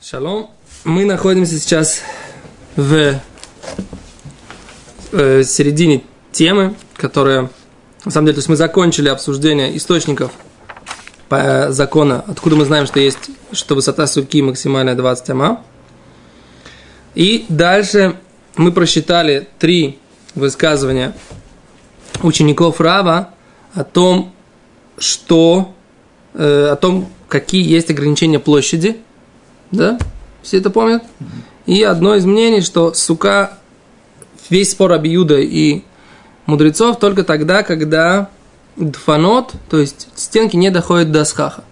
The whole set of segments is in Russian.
Шалом. Мы находимся сейчас в э, середине темы, которая, на самом деле, то есть мы закончили обсуждение источников по, э, закона, откуда мы знаем, что есть, что высота суки максимальная 20 ама. И дальше мы просчитали три высказывания учеников Рава о том, что, э, о том, какие есть ограничения площади – да? Все это помнят? И одно из мнений, что сука, весь спор Абиюда и мудрецов только тогда, когда дфанот, то есть стенки не доходят до схаха.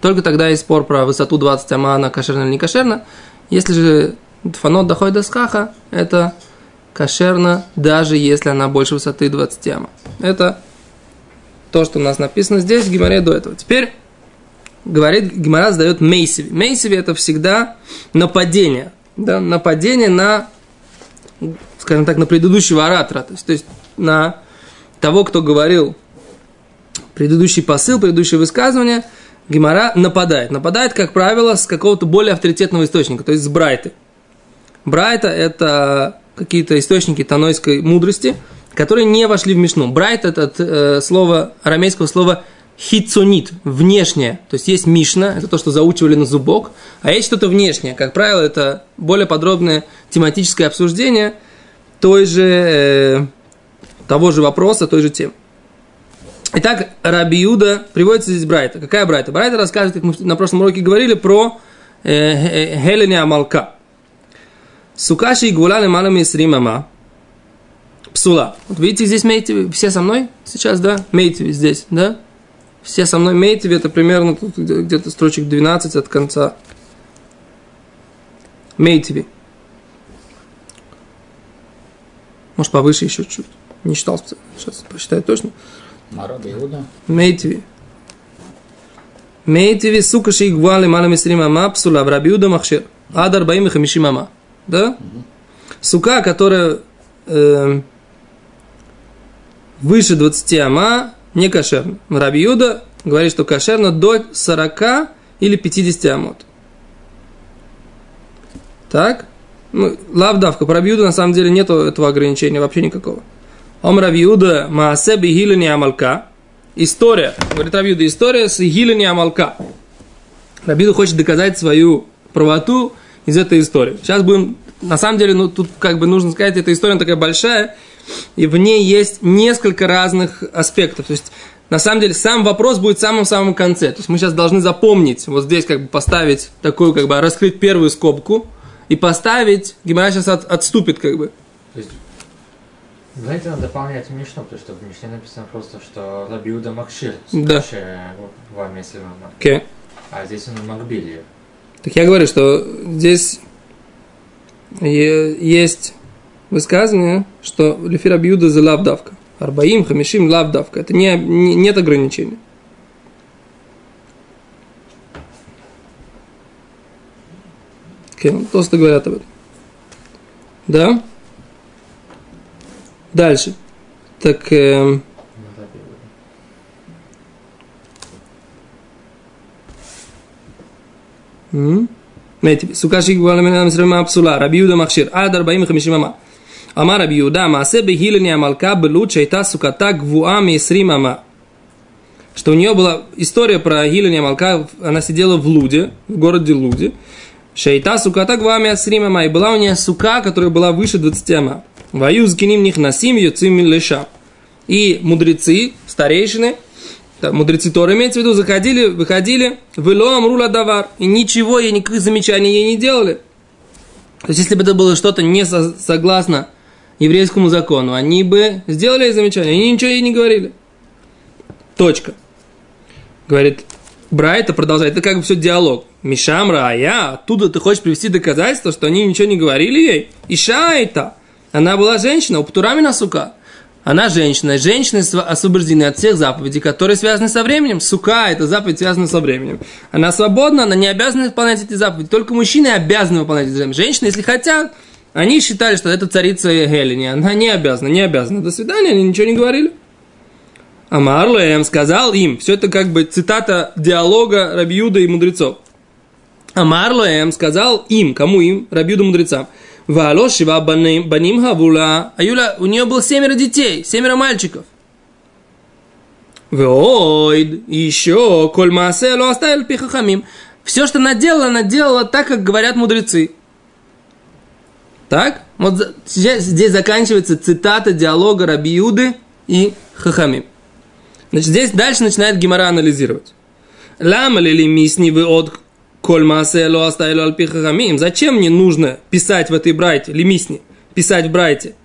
Только тогда есть спор про высоту 20 ама, она или не кошерна. Если же дфанот доходит до схаха, это кошерно, даже если она больше высоты 20 ама. Это то, что у нас написано здесь в Гимаре до этого. Теперь говорит, Гимара задает Мейсеви. Мейсеви это всегда нападение. Да, нападение на, скажем так, на предыдущего оратора. То есть, то есть на того, кто говорил предыдущий посыл, предыдущее высказывание, Гимара нападает. Нападает, как правило, с какого-то более авторитетного источника, то есть с Брайты. Брайта – это какие-то источники тонойской мудрости, которые не вошли в Мишну. Брайт – это э, слово, арамейского слова хитсонит, внешнее. То есть есть Мишна, это то, что заучивали на зубок, а есть что-то внешнее. Как правило, это более подробное тематическое обсуждение той же, э, того же вопроса, той же темы. Итак, Раби Юда приводится здесь Брайта. Какая Брайта? Брайта рассказывает, как мы на прошлом уроке говорили, про э, э, Хелене Амалка. Сукаши и Гулали Малами Сримама. Псула. Вот видите, здесь Мейтиви, все со мной сейчас, да? Мейтиви здесь, да? Все со мной имеете, это примерно тут где-то строчек 12 от конца. Мейтиви. Может, повыше еще чуть. Не читал специально. Сейчас посчитаю точно. Мараби Иуда. Мейтиви. Мейтиви, сука ши гвали мала мисрима мапсула, в рабиуда махшир. Адар баим и хамиши мама. Да? Сука, которая э, выше 20 ама, не кошерно. Раби Юда говорит, что кошерно до 40 или 50 амот. Так? Ну, лавдавка. По Раби Юда на самом деле нет этого ограничения вообще никакого. Ом Раби Юда маасе бигилани амалка. История. Говорит Раби Юда, история с гилани амалка. Раби Юда хочет доказать свою правоту из этой истории. Сейчас будем, на самом деле, ну, тут как бы нужно сказать, эта история такая большая, и в ней есть несколько разных аспектов. То есть, на самом деле, сам вопрос будет в самом-самом конце. То есть, мы сейчас должны запомнить, вот здесь как бы поставить такую, как бы, раскрыть первую скобку и поставить, Гимара сейчас от, отступит, как бы. То есть, знаете, надо дополнять Мишну, потому что в Мишне написано просто, что Лабиуда Макшир, Да. вам, если вам. Okay. А здесь он Макбили. Так я говорю, что здесь есть высказывание, что лефир абьюда за лавдавка. Арбаим, хамишим, лавдавка. Это не, не, нет ограничения. Okay, просто говорят об этом. Да? Дальше. Так, эм, м? Знаете, сукаши гваламина мисрама псула, раби Юда махшир, ад 40-50 ама. אמר רבי יהודה, מעשה בהילני המלכה בלוד שהייתה סוכתה גבוהה מ-20 ама. Что у нее была история про Гилани Амалка, она сидела в Луде, в городе Луде. Шейта суката гвами асримама, и была у нее сука, которая была выше 20 ама. Ваю с геним них насим юцим леша. И мудрецы, старейшины, да, мудрецы Торы имеется в виду, заходили, выходили, в Илоам рула давар, и ничего, ей никаких замечаний ей не делали. То есть, если бы это было что-то не со- согласно еврейскому закону, они бы сделали замечание, они ничего ей не говорили. Точка. Говорит, Брайта продолжает, это как бы все диалог. Мишамра, а я, оттуда ты хочешь привести доказательство, что они ничего не говорили ей? Иша это. Она была женщина, у Птурами сука. Она женщина, женщины освобождены от всех заповедей, которые связаны со временем. Сука – это заповедь, связана со временем. Она свободна, она не обязана выполнять эти заповеди. Только мужчины обязаны выполнять эти заповеди. Женщины, если хотят, они считали, что это царица Гелени. Она не обязана, не обязана. До свидания, они ничего не говорили. Амар Лэм сказал им, все это как бы цитата диалога Рабиуда и мудрецов. Амарлоем сказал им, кому им, Рабиуду мудрецам, Вало шива баним, хавула. А Юля, у нее было семеро детей, семеро мальчиков. Войд, еще, коль мааселу оставил пихахамим. Все, что она делала, она делала так, как говорят мудрецы. Так? Вот здесь, здесь заканчивается цитата диалога Рабиуды и Хахамим. Значит, здесь дальше начинает Гимара анализировать. Лама ли мисни вы от коль мааселу оставил алпихахамим? Зачем мне нужно писать в этой брайте, лимисни, писать в брайте?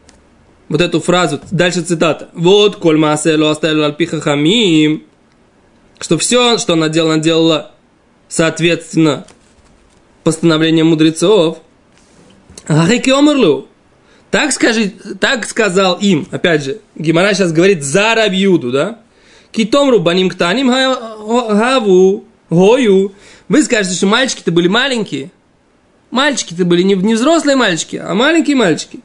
Вот эту фразу, дальше цитата. Вот коль мааселу оставил алпихахамим. Что все, что она делала, она делала соответственно постановлениям мудрецов. Ахики омрлу. Так, скажи, так сказал им, опять же, Гимара сейчас говорит за Рабьюду, да? Китомру баним ктаним гаву гою. Вы скажете, что мальчики-то были маленькие. Мальчики-то были не, взрослые мальчики, а маленькие мальчики.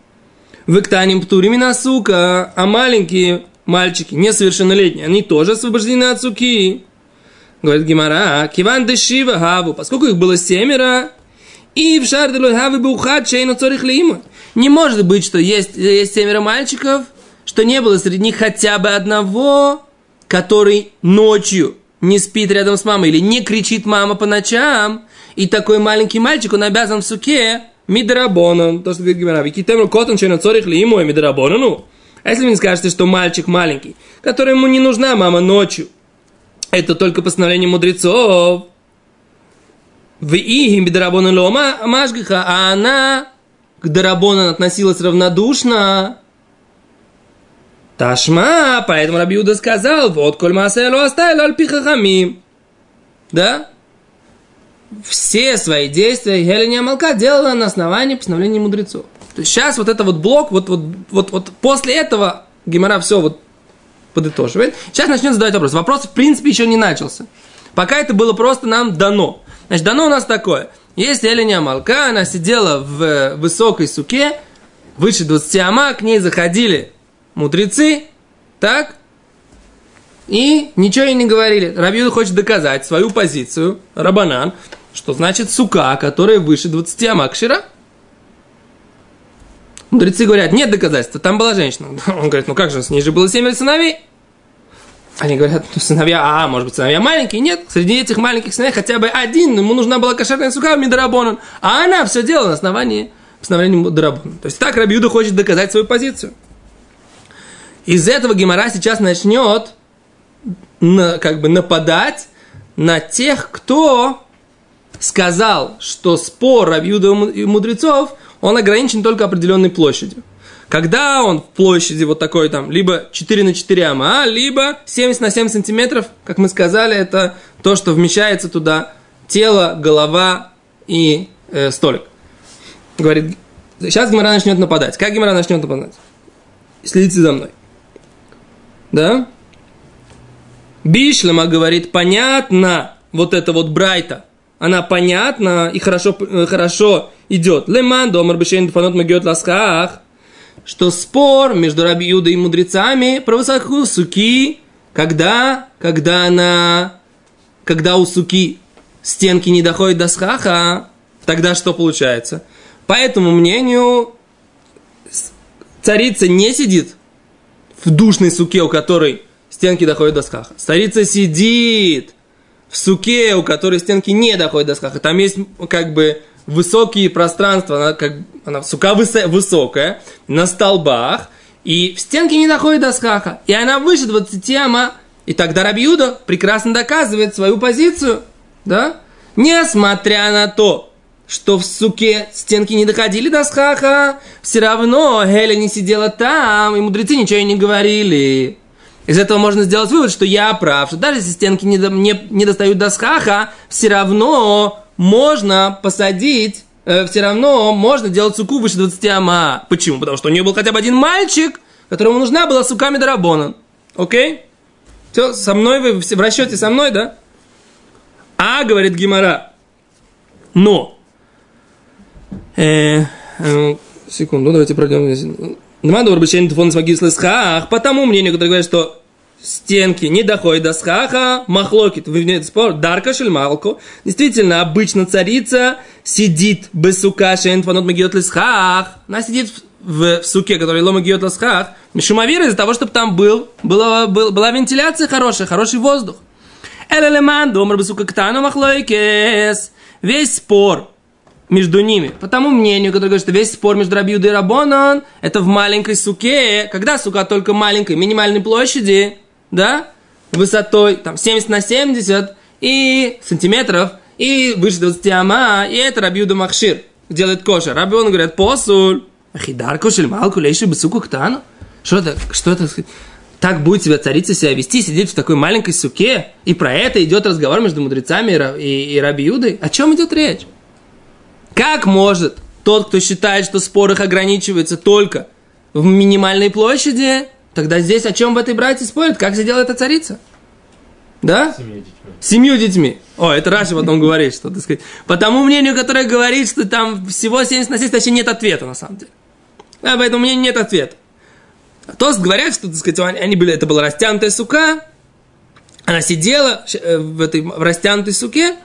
Вы ктаним птуримина сука, а маленькие мальчики, несовершеннолетние, они тоже освобождены от суки. Говорит Гимара, киван дешива гаву, поскольку их было семеро, и в шарделу гавы бухат чейну цорих лима. Не может быть, что есть, есть семеро мальчиков, что не было среди них хотя бы одного, который ночью не спит рядом с мамой или не кричит мама по ночам, и такой маленький мальчик, он обязан в суке мидрабоном, то, что говорит Гимара, викитемру чейну цорих лиму мидрабону. А если вы не скажете, что мальчик маленький, который ему не нужна мама ночью, это только постановление мудрецов. В Ихим бедарабона лома машгиха, а она к дарабонан относилась равнодушно. Ташма, поэтому Рабиуда сказал, вот коль масэлу оставил альпихахамим. Да? Все свои действия Хеления Малка делала на основании постановления мудрецов. То есть сейчас вот это вот блок, вот, вот, вот, вот после этого Гимара все вот подытоживает. Сейчас начнет задавать вопрос. Вопрос, в принципе, еще не начался. Пока это было просто нам дано. Значит, дано у нас такое. Есть Эленя Малка, она сидела в высокой суке, выше 20 ама, к ней заходили мудрецы, так? И ничего ей не говорили. Рабиуда хочет доказать свою позицию, Рабанан, что значит сука, которая выше 20 ама кшира. Мудрецы говорят, нет доказательства, там была женщина. Он говорит, ну как же, с ней же было семеро сыновей. Они говорят, ну сыновья, а, может быть, сыновья маленькие? Нет, среди этих маленьких сыновей хотя бы один, ему нужна была кошерная сука Мидарабонан. А она все делала на основании постановления Мидарабонан. То есть так Рабиуда хочет доказать свою позицию. Из этого Гемора сейчас начнет на, как бы нападать на тех, кто сказал, что спор Рабиуда и мудрецов – он ограничен только определенной площадью. Когда он в площади вот такой там, либо 4 на 4 ама, либо 70 на 7 сантиметров, как мы сказали, это то, что вмещается туда тело, голова и э, столик. Говорит, сейчас Гимара начнет нападать. Как Гимара начнет нападать? Следите за мной. Да? Бишлема говорит, понятно, вот это вот Брайта, она понятна и хорошо, э, хорошо идет. Леман домар бешейн фанот магиот ласхах. Что спор между Раби Юдой и мудрецами про высокую суки, когда, когда она, когда у суки стенки не доходят до схаха, тогда что получается? По этому мнению, царица не сидит в душной суке, у которой стенки доходят до схаха. Царица сидит в суке, у которой стенки не доходят до схаха. Там есть как бы высокие пространства, она, как, она сука высо, высокая, на столбах, и в стенке не доходит до схаха, и она выше 20 ама, и тогда Рабиуда прекрасно доказывает свою позицию, да? Несмотря на то, что в суке стенки не доходили до схаха, все равно Хеля не сидела там, и мудрецы ничего и не говорили. Из этого можно сделать вывод, что я прав, что даже если стенки не, до, не, не достают до схаха, все равно можно посадить, э, все равно можно делать суку выше 20 ама. Почему? Потому что у нее был хотя бы один мальчик, которому нужна была сука Медорабона. Окей? Все, со мной вы в расчете со мной, да? А, говорит Гимара. Но. Э, э, секунду, давайте пройдем. Потому мнению, которые говорят, что стенки не доходит до схаха, махлокит, вы спор, дарка шельмалку. Действительно, обычно царица сидит без сука шенфанот магиот лисхах. Она сидит в, в суке, который лома гиот лисхах, мишумавир из-за того, чтобы там был, была, был, была вентиляция хорошая, хороший воздух. Элелеман, домар бесука ктану махлойкес. Весь спор между ними. По тому мнению, которое говорит, что весь спор между Рабиудой и Рабонан, это в маленькой суке. Когда сука только маленькой, минимальной площади, да, высотой там 70 на 70 и сантиметров, и выше 20 ама, и это Рабиуда Махшир делает кошер. Рабион говорит, посуль, ахидар кошель малку лейши бесуку ктану. Что это, что это, так будет себя царица себя вести, сидеть в такой маленькой суке, и про это идет разговор между мудрецами и, и, и Раби. О чем идет речь? Как может тот, кто считает, что спор их ограничивается только в минимальной площади, тогда здесь о чем в этой братье спорят? Как сидела эта царица? Да? Семью детьми. Семью детьми. О, это Раши потом говорит, что, так сказать, по тому мнению, которое говорит, что там всего 70 на 70, вообще нет ответа, на самом деле. Да, по этому мнению нет ответа. А то говорят, что, так сказать, они были, это была растянутая сука, она сидела э, в этой в растянутой суке,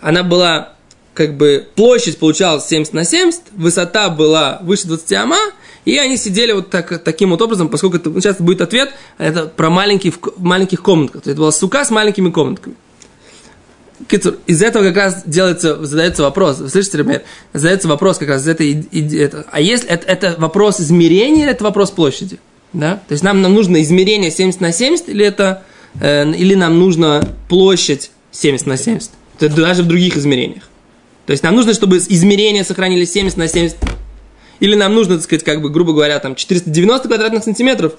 она была как бы площадь получалась 70 на 70, высота была выше 20 ама, и они сидели вот так, таким вот образом, поскольку это, сейчас будет ответ, это про маленькие, маленьких комнатках. Это была сука с маленькими комнатками. Из этого как раз делается, задается вопрос, вы слышите, ребят, задается вопрос как раз из этой, это, а если это, это вопрос измерения это вопрос площади? Да? То есть нам, нам нужно измерение 70 на 70 или это, э, или нам нужно площадь 70 на 70? Это даже в других измерениях. То есть нам нужно, чтобы измерения сохранились 70 на 70. Или нам нужно, так сказать, как бы, грубо говоря, там 490 квадратных сантиметров.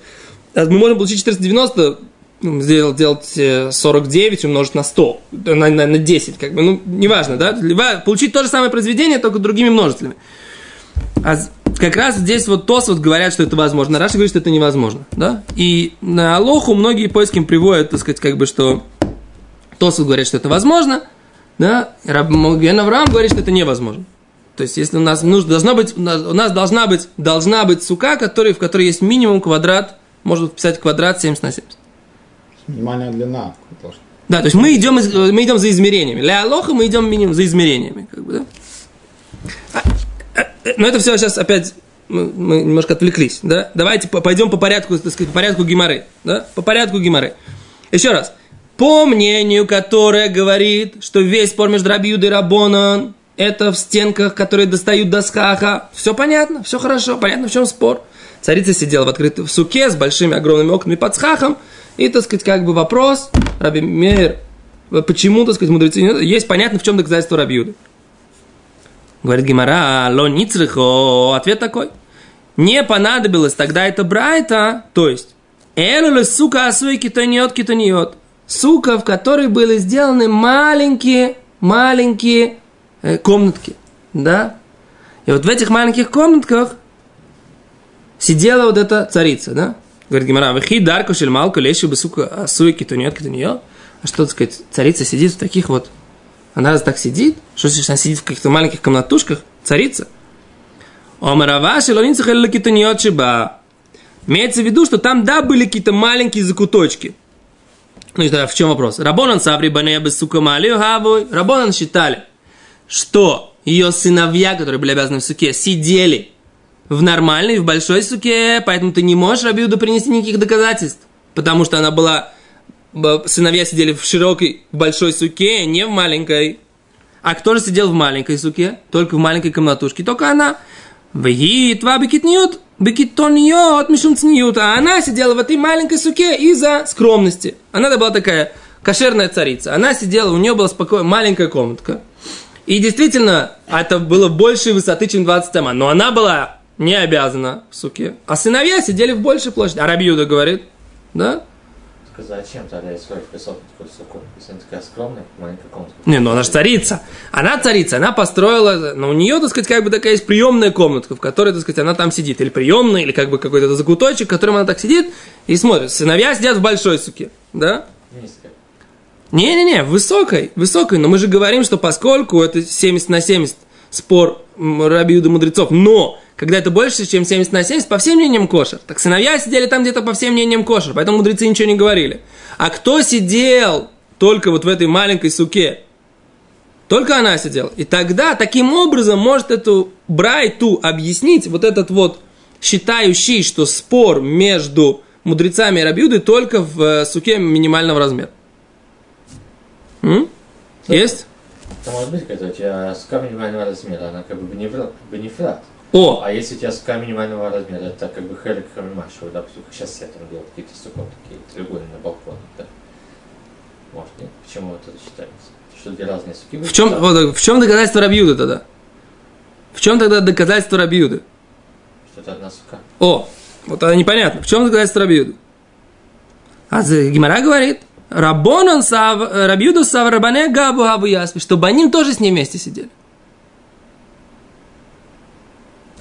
А мы можем получить 490, ну, сделать, делать 49 умножить на 100, на, на, на 10, как бы, ну, неважно, да? Либо получить то же самое произведение, только другими множителями. А как раз здесь вот ТОС вот говорят, что это возможно. Раша говорит, что это невозможно, да? И на Алоху многие поиским приводят, так сказать, как бы, что ТОС говорят, что это возможно – да, Раб Ген Авраам говорит, что это невозможно. То есть, если у нас нужно, должна быть, у нас должна быть, должна быть сука, который, в которой есть минимум квадрат, можно писать квадрат 70 на 70. Минимальная длина. Да, то есть мы идем, мы идем за измерениями. Для Алоха мы идем минимум за измерениями. Как бы, да? А, а, но это все сейчас опять мы, мы немножко отвлеклись. Да? Давайте пойдем по порядку, так сказать, по порядку геморы. Да? По порядку геморы. Еще раз по мнению, которое говорит, что весь спор между Рабиудой и Рабоном это в стенках, которые достают до схаха. Все понятно, все хорошо, понятно, в чем спор. Царица сидела в открытой в суке с большими огромными окнами под схахом. И, так сказать, как бы вопрос, Раби Мейер, почему, так сказать, мудрецы, есть понятно, в чем доказательство Рабиуды. Говорит Гимара, ло ницрихо, ответ такой. Не понадобилось тогда это брайта, то есть, элу сука асуй китаниот китаниот сука, в которой были сделаны маленькие, маленькие э, комнатки, да? И вот в этих маленьких комнатках сидела вот эта царица, да? Говорит Гимара, вахи дарку шельмалку лещу бы сука нет, то нее. А что, так сказать, царица сидит в таких вот, она раз так сидит, что значит, она сидит в каких-то маленьких комнатушках, царица. Омараваши лонинцах или китаниот Имеется в виду, что там, да, были какие-то маленькие закуточки – ну и тогда в чем вопрос? Рабонан Саври Банея без Сукамалию Хавой. Рабонан считали, что ее сыновья, которые были обязаны в суке, сидели в нормальной, в большой суке, поэтому ты не можешь Рабиуду принести никаких доказательств, потому что она была, сыновья сидели в широкой, большой суке, не в маленькой. А кто же сидел в маленькой суке? Только в маленькой комнатушке, только она. Вегит, вабикитниют, бекитоньот, мишум цниют. А она сидела в этой маленькой суке из-за скромности. Она была такая кошерная царица. Она сидела, у нее была спокойная маленькая комнатка. И действительно, это было большей высоты, чем 20 тема. Но она была не обязана в суке. А сыновья сидели в большей площади. А Рабиуда говорит, да? Зачем тогда строить высокую такую суку? Если она такая скромная, маленькая комната. Не, ну она же царица. Она царица, она построила, но у нее, так сказать, как бы такая есть приемная комнатка, в которой, так сказать, она там сидит. Или приемная, или как бы какой-то закуточек, в котором она так сидит и смотрит. Сыновья сидят в большой суке, да? Низкая. Не-не-не, высокой, высокой. Но мы же говорим, что поскольку это 70 на 70 спор Рабиуда мудрецов, но когда это больше, чем 70 на 70, по всем мнениям кошер. Так сыновья сидели там где-то по всем мнениям кошер, поэтому мудрецы ничего не говорили. А кто сидел только вот в этой маленькой суке, только она сидела. И тогда таким образом может эту брайту объяснить вот этот вот считающий, что спор между мудрецами и рабиуды только в э, суке минимального размера. М? Есть? Это может быть, когда у тебя сука минимального размера, она как бы бенефрат. бенефрат. О, А если у тебя сука минимального размера, это как бы хелик хамимаш, вот, допустим, сейчас я там делал какие-то сукот, такие треугольные на балконах, да? Может, нет? Почему вот это считается? Что две разные суки в чем, вот, в чем доказательство рабиуды тогда? В чем тогда доказательство рабиуды? Что это одна сука. О, вот это непонятно. В чем доказательство рабиуды? А Гимара говорит, Рабонан сав, рабиуду сав рабане габу габу ясви, что баним тоже с ней вместе сидели.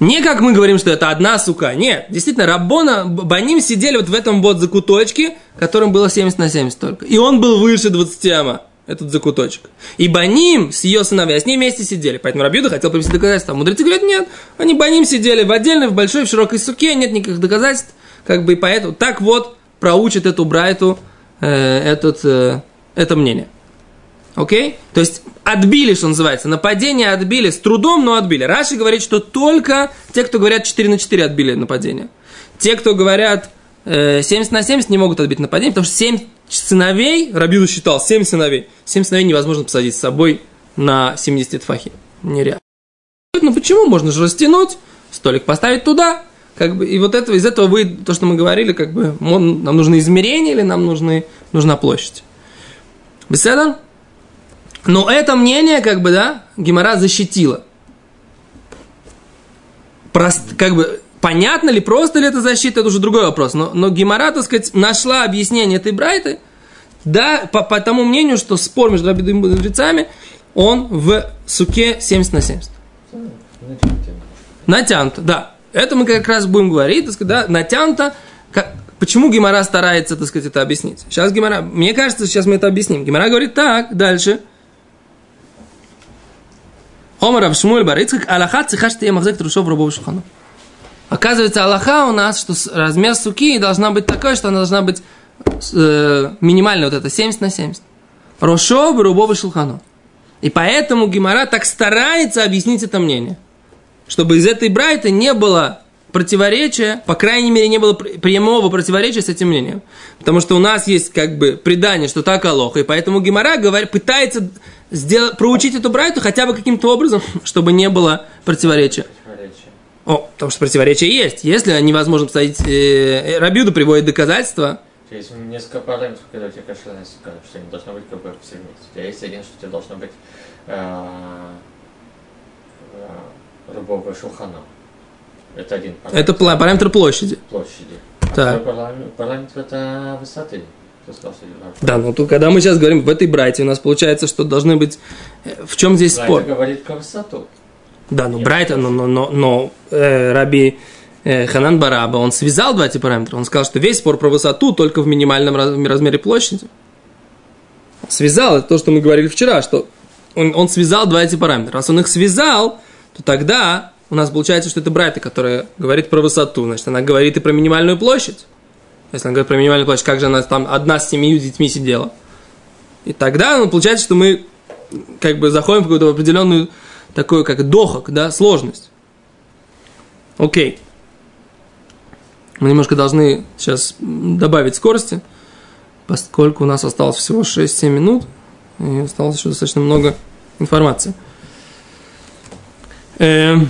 Не как мы говорим, что это одна сука. Нет, действительно, Рабона, Баним сидели вот в этом вот закуточке, которым было 70 на 70 только. И он был выше 20 ама, этот закуточек. И Баним с ее сыновья с ней вместе сидели. Поэтому Рабиуда хотел привести доказательства. А мудрецы говорят, нет, они Баним сидели в отдельной, в большой, в широкой суке, нет никаких доказательств. Как бы и поэтому так вот проучит эту Брайту э, этот, э, это мнение. Окей? То есть отбили, что называется. Нападение отбили с трудом, но отбили. Раши говорит, что только те, кто говорят 4 на 4 отбили нападение. Те, кто говорят э, 70 на 70, не могут отбить нападение, потому что 7 сыновей, Рабиду считал, 7 сыновей. 7 сыновей невозможно посадить с собой на 70 тфахи. Нереально. Ну почему? Можно же растянуть, столик поставить туда. Как бы, и вот этого, из этого вы, то, что мы говорили, как бы, нам нужны измерения или нам нужны, нужна площадь. Беседа? Но это мнение, как бы, да, Гемора защитила. Прост, как бы, понятно ли, просто ли это защита, это уже другой вопрос. Но, но Гемора, так сказать, нашла объяснение этой Брайты, да, по, по тому мнению, что спор между рабидами и мудрецами, он в суке 70 на 70. Натянуто, да. Это мы как раз будем говорить, так сказать, да, натянуто. Как, почему Гемора старается, так сказать, это объяснить? Сейчас Гемора, мне кажется, сейчас мы это объясним. Гемора говорит так, дальше – Омар Шмуль Барицкак, Аллаха цихаш ты махзек трушов рабов шухану. Оказывается, Аллаха у нас, что размер суки должна быть такой, что она должна быть э, минимальная, вот это 70 на 70. Рошо рубовый шулхану. И поэтому Гимара так старается объяснить это мнение. Чтобы из этой брайта не было противоречия, по крайней мере, не было прямого противоречия с этим мнением. Потому что у нас есть как бы предание, что так Алоха, и поэтому Гимара говорит, пытается сделать, проучить эту брайту хотя бы каким-то образом, чтобы не было противоречия. О, потому что противоречие есть. Если невозможно посадить... Э, Рабиуду приводит доказательства. То есть несколько параметров, когда у тебя кошерная сука, что не должно быть как бы все вместе. У тебя есть один, что у тебя должно быть э, э, рубовое шулхано. Это один параметр. Это параметр площади. Площади. Так. А параметр, параметр это высоты. Да, ну то когда мы сейчас говорим в этой брайте, у нас получается, что должны быть... э, В чем здесь Брайта спор? говорит высоту. Да, ну Брайта, но, но, но, но э, Раби э, Ханан Бараба, он связал два эти параметра. Он сказал, что весь спор про высоту только в минимальном раз, размере площади. Связал, это то, что мы говорили вчера, что он, он связал два эти параметра. Раз он их связал, то тогда у нас получается, что это Брайта, которая говорит про высоту. Значит, она говорит и про минимальную площадь. Если она говорит про минимальную площадь, как же она там одна с семью детьми сидела? И тогда ну, получается, что мы как бы заходим в какую-то определенную такую, как дохок, да, сложность. Окей. Мы немножко должны сейчас добавить скорости, поскольку у нас осталось всего 6-7 минут, и осталось еще достаточно много информации. Эм.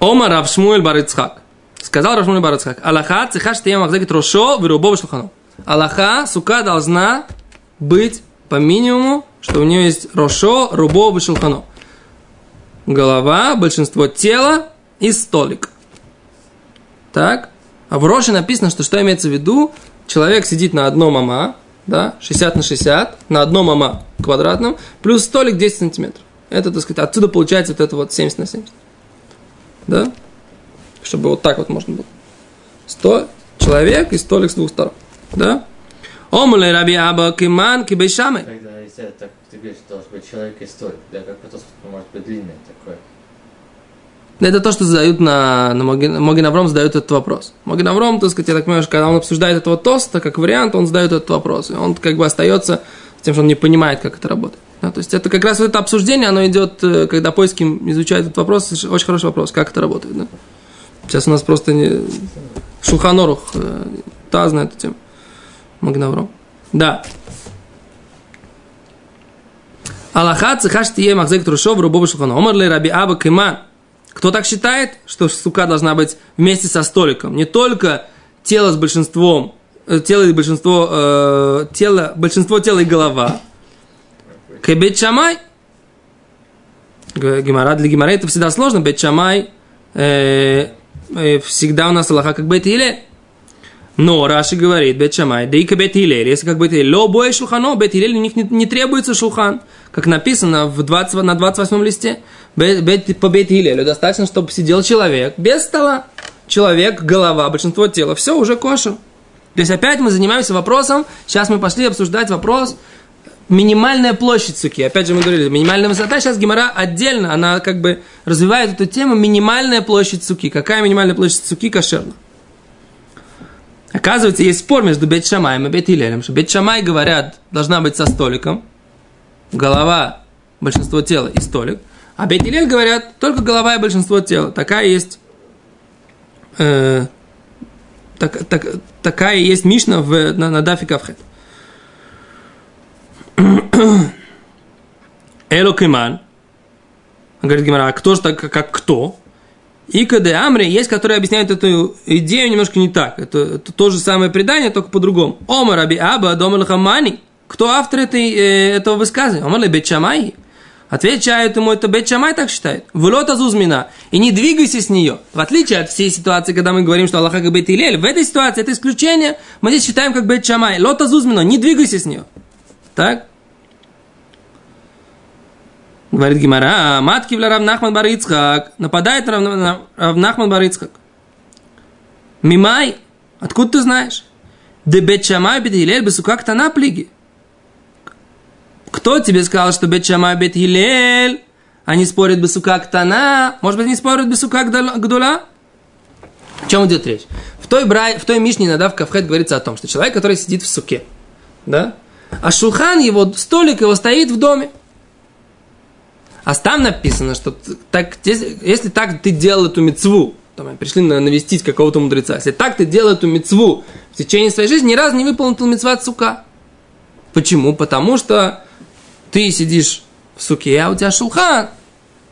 Ома Рав Шмуэль Барыцхак. Сказал Рав Шмуэль Барыцхак. Аллаха цеха штеем ахзекет рошо вырубова шлухану. Аллаха, сука, должна быть по минимуму, что у нее есть рошо, рубова шелхано. Голова, большинство тела и столик. Так. А в Роше написано, что что имеется в виду? Человек сидит на одном ама, да, 60 на 60, на одном ама квадратном, плюс столик 10 сантиметров. Это, так сказать, отсюда получается вот это вот 70 на 70 да? Чтобы вот так вот можно было. Сто человек и столик с двух сторон, да? Омуле раби аба киман есть есть это, как ты говоришь, должен быть человек историк, да, как потом может быть длинный такой. Это то, что задают на, на Моген, Моген Авром задают этот вопрос. Моген Авром, так сказать, я так понимаю, когда он обсуждает этого тоста, как вариант, он задает этот вопрос. И он как бы остается с тем, что он не понимает, как это работает. Да, то есть это как раз вот это обсуждение, оно идет, э, когда поиски изучают этот вопрос, очень хороший вопрос, как это работает. Да? Сейчас у нас просто не... Шулханорух, э, та знает эту тему. Моген Авром. Да. Аллаха цехаш тие махзек трушов рубова шулхана. Омар ли раби аба киман. Кто так считает, что сука должна быть вместе со столиком? Не только тело с большинством, э, тело и большинство, э, тело, большинство тела и голова. Кебет шамай. Гимара, для гимара это всегда сложно. Бет э, э, всегда у нас Аллаха как бет илель. Но Раши говорит, Бет да и Бет если как Бет Илель, ло бое шулхано, у них не, не требуется шулхан, как написано в 20, на 28 листе, бет, бет, по Бет достаточно, чтобы сидел человек без стола, человек, голова, большинство тела, все, уже кошер. То есть опять мы занимаемся вопросом, сейчас мы пошли обсуждать вопрос, минимальная площадь суки. Опять же мы говорили, минимальная высота. Сейчас Гимара отдельно, она как бы развивает эту тему. Минимальная площадь суки. Какая минимальная площадь суки кошерна? Оказывается, есть спор между Бет Шамаем и Бет Илелем, что Бет Шамай говорят, должна быть со столиком, голова, большинство тела и столик, а Бет Илель говорят, только голова и большинство тела. Такая есть э, так, так, такая есть Мишна в, на, на Дафи Кавхет. Элокиман. Говорит Гимара, а кто же так, как кто? И КД Амри есть, которые объясняют эту идею немножко не так. Это, это то же самое предание, только по-другому. Омар Аби Аба Домал Хамани. Кто автор этой, э, этого высказывания? Омар Бет Шамай. Отвечают ему, это Бет так считает. Влота зузмина. И не двигайся с нее. В отличие от всей ситуации, когда мы говорим, что Аллаха как Бет в этой ситуации это исключение. Мы здесь считаем как Бет Шамай. Лота. Не двигайся с нее. Так? Говорит Гимара, матки в Рав Нахман Барицхак, нападает на Рав Нахман Барицхак. Мимай, откуда ты знаешь? Да Бет Шамай Бет Хилель Бесукак Тана плиги. Кто тебе сказал, что Бет Шамай Бет Хилель, они спорят Бесукак Тана? Может быть, они спорят Бесукак Гдула? О чем идет речь? В той, брай, в той Мишне Надав Кавхет говорится о том, что человек, который сидит в суке, да? А Шулхан, его столик его стоит в доме. А там написано, что так, если так ты делал эту мецву, там, пришли навестить какого-то мудреца, если так ты делал эту мецву в течение своей жизни, ни разу не выполнил эту мецву от сука. Почему? Потому что ты сидишь в суке, а у тебя шулхан.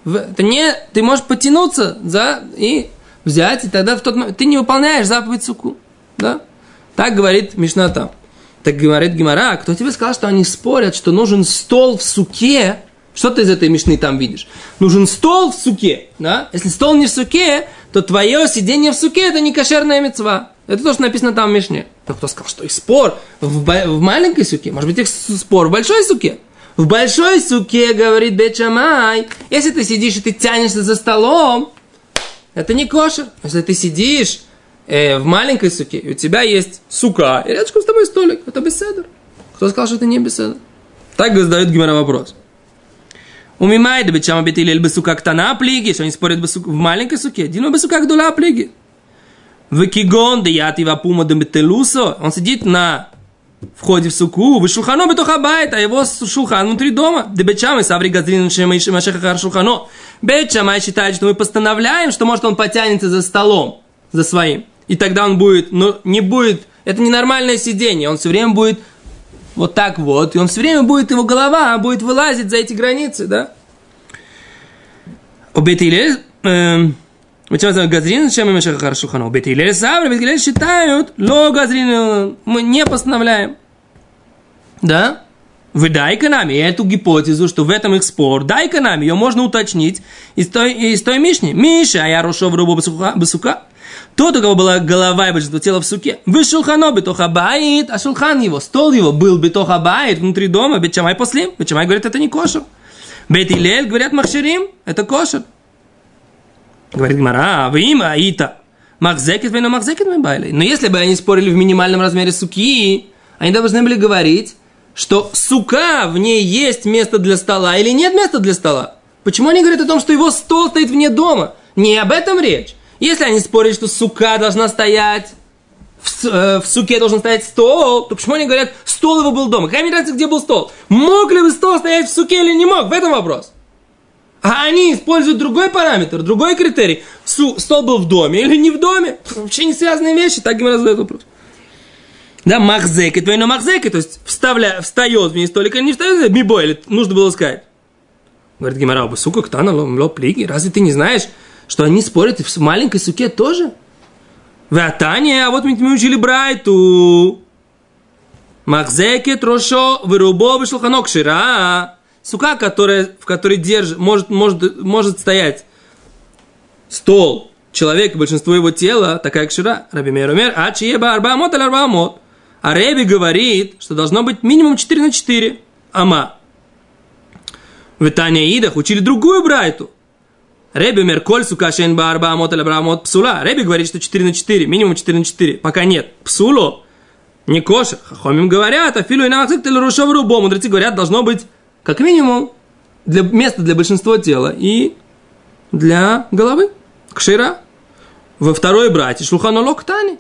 Это не, ты можешь потянуться за, и взять, и тогда в тот момент ты не выполняешь заповедь суку. Да? Так говорит Мишна там. Так говорит Гимара, «А кто тебе сказал, что они спорят, что нужен стол в суке, что ты из этой мешны там видишь? Нужен стол в суке. Да? Если стол не в суке, то твое сидение в суке это не кошерная мецва. Это то, что написано там в Мишне. Но кто сказал, что их спор в, в маленькой суке? Может быть, их спор в большой суке? В большой суке, говорит Бечамай, если ты сидишь и ты тянешься за столом, это не кошер. Если ты сидишь э, в маленькой суке, и у тебя есть сука, и рядышком с тобой столик, это беседер. Кто сказал, что это не беседер? Так задает Гимара вопрос. У Мимайда Бечама Бетилель Бесука Ктана плиги, что они спорят в маленькой суке. Дину Бесука Гдула плиги. В Кигон, да я тива пума да Бетелусо, он сидит на входе в суку, шухано бетохабайт, а его шухан внутри дома. Да бечамай саври газрин машеха хар шухано. Бечамай считает, что мы постановляем, что может он потянется за столом, за своим. И тогда он будет, но не будет, это ненормальное сидение, он все время будет вот так вот, и он все время будет, его голова будет вылазить за эти границы, да? У Бетилель, Почему Газрин, чем мы хорошо Шухану? Бетилель Савра, Бетилель считают, ло Газрин, мы не постановляем. Да? Вы дай-ка нам эту гипотезу, что в этом их спор, дай-ка нам, ее можно уточнить из той, из той Мишни. Миша, а я рушов рубу басука. Тот, у кого была голова и большинство тела в суке. Вы шулхано бетоха баит, а шулхан его, стол его был бетоха баит внутри дома, бечамай послим. Бечамай говорит, это не кошер. Бет Илель, говорят, махширим, это кошер. Говорит Гмара, «А вы им аита. Махзекет вейно махзекет байли. Но если бы они спорили в минимальном размере суки, они должны были говорить, что сука, в ней есть место для стола или нет места для стола? Почему они говорят о том, что его стол стоит вне дома? Не об этом речь. Если они спорят, что сука должна стоять в, э, в суке должен стоять стол, то почему они говорят, стол его был дома? Какая мне разница, где был стол? Мог ли бы стол стоять в суке или не мог? В этом вопрос. А они используют другой параметр, другой критерий. Су, стол был в доме или не в доме? Вообще не связанные вещи, так им задают вопрос. Да, махзеки, двойной махзеки, то есть вставля, встает в ней столик или не встает, мибо, или нужно было сказать. Говорит Гимара, сука, кто на ло плиги? Разве ты не знаешь, что они спорят в маленькой суке тоже? Ватания, а вот мы учили Брайту. Махзекет рошо вырубо шелханок шира. Сука, которая, в которой держит, может, может, может стоять стол человека, большинство его тела, такая кшира. Раби Мейрумер, а чиеба арбамот аль арбамот. А Реби говорит, что должно быть минимум 4 на 4. Ама. В Таня Идах учили другую брайту. Реби умер коль сука шен барба амот или брамот псула. Реби говорит, что 4 на 4, минимум 4 на 4. Пока нет. Псуло. Не кошер. Хахомим говорят, а филу и намацик тель рушов рубо. Мудрецы говорят, должно быть как минимум для, место для большинства тела и для головы. Кшира. Во второй брате Шулхану Локтани.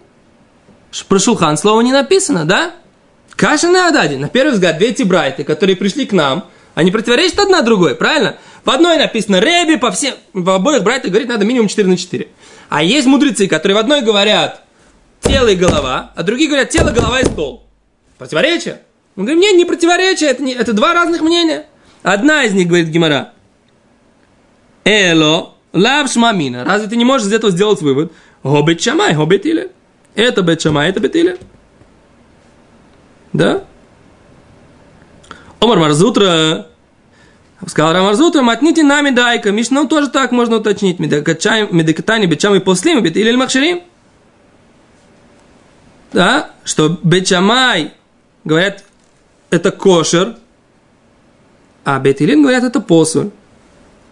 Про Шулхан слова не написано, да? Каша на Ададе. На первый взгляд, две эти брайты, которые пришли к нам, они противоречат одна другой, правильно? В одной написано Реби, по всем, в обоих брайтах говорит, надо минимум 4 на 4. А есть мудрецы, которые в одной говорят тело и голова, а другие говорят тело, голова и стол. Противоречие? Мы говорим, нет, не противоречие, это, не, это два разных мнения. Одна из них говорит Гимара. Эло, лав шмамина. Разве ты не можешь из этого сделать вывод? Хобет шамай, хобет или? Это бет шамай, это бет или? Да? Омар Марзутра. Сказал Рамарзутра, матните нами дайка. Мишну тоже так можно уточнить. Медекатани бечам и послим, бет или махширим. Да, что бечамай, говорят, это кошер, а бетилин говорят, это посуль.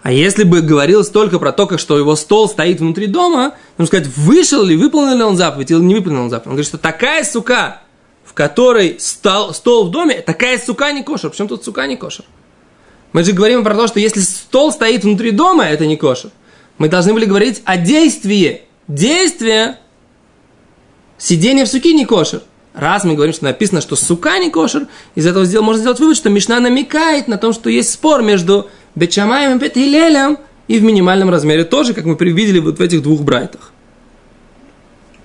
А если бы говорилось только про то, как что его стол стоит внутри дома, нужно сказать, вышел ли, выполнил ли он заповедь или не выполнил он заповедь. Он говорит, что такая сука, в которой стол, стол в доме, такая сука не кошер. Почему тут сука не кошер? Мы же говорим про то, что если стол стоит внутри дома, это не кошер. Мы должны были говорить о действии. Действие сидения в суке не кошер. Раз мы говорим, что написано, что сука не кошер, из этого сделал, можно сделать вывод, что Мишна намекает на том, что есть спор между Бечамаем и Бетилелем и в минимальном размере тоже, как мы видели вот в этих двух брайтах.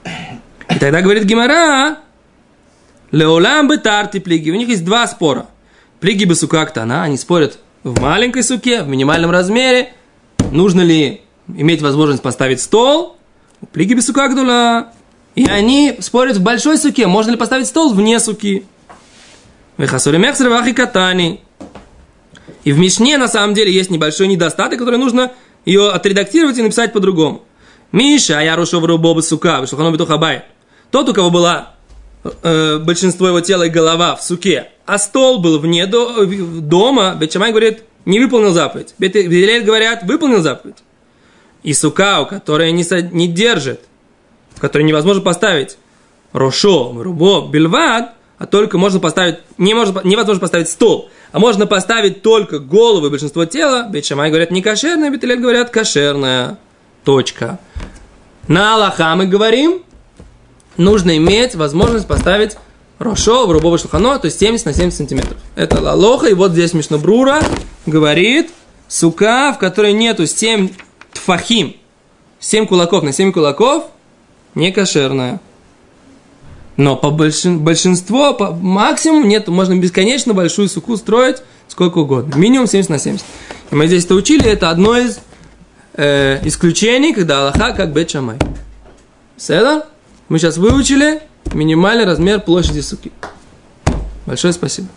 И тогда говорит Гимара, Леолам бетарти плиги. У них есть два спора. Плиги бы сука ктана, они спорят в маленькой суке, в минимальном размере. Нужно ли иметь возможность поставить стол? Плиги бы сука гдула. И они спорят в большой суке, можно ли поставить стол вне суки. катани. И в Мишне на самом деле есть небольшой недостаток, который нужно ее отредактировать и написать по-другому. Миша, а я рушов рубоба сука, вышелхану битухабай. Тот, у кого была э, большинство его тела и голова в суке, а стол был вне до, дома, Бетчамай говорит, не выполнил заповедь. Бетелель говорят, выполнил заповедь. И сука, у которой не, не держит который невозможно поставить рошо, рубо, бельвад, а только можно поставить, не можно, невозможно поставить стол, а можно поставить только голову и большинство тела. Бетшамай говорят не кошерная, Бетелель говорят кошерная. Точка. На Аллаха мы говорим, нужно иметь возможность поставить рошо в рубовое шлахано, то есть 70 на 70 сантиметров. Это лалоха, и вот здесь Мишнабрура говорит, сука, в которой нету 7 тфахим, 7 кулаков на 7 кулаков – не кошерная. Но по большин, большинству, по максимум нет, можно бесконечно большую суку строить сколько угодно. Минимум 70 на 70. И мы здесь это учили, это одно из э, исключений, когда Аллаха как Бет Шамай. Седа? Мы сейчас выучили минимальный размер площади суки. Большое спасибо.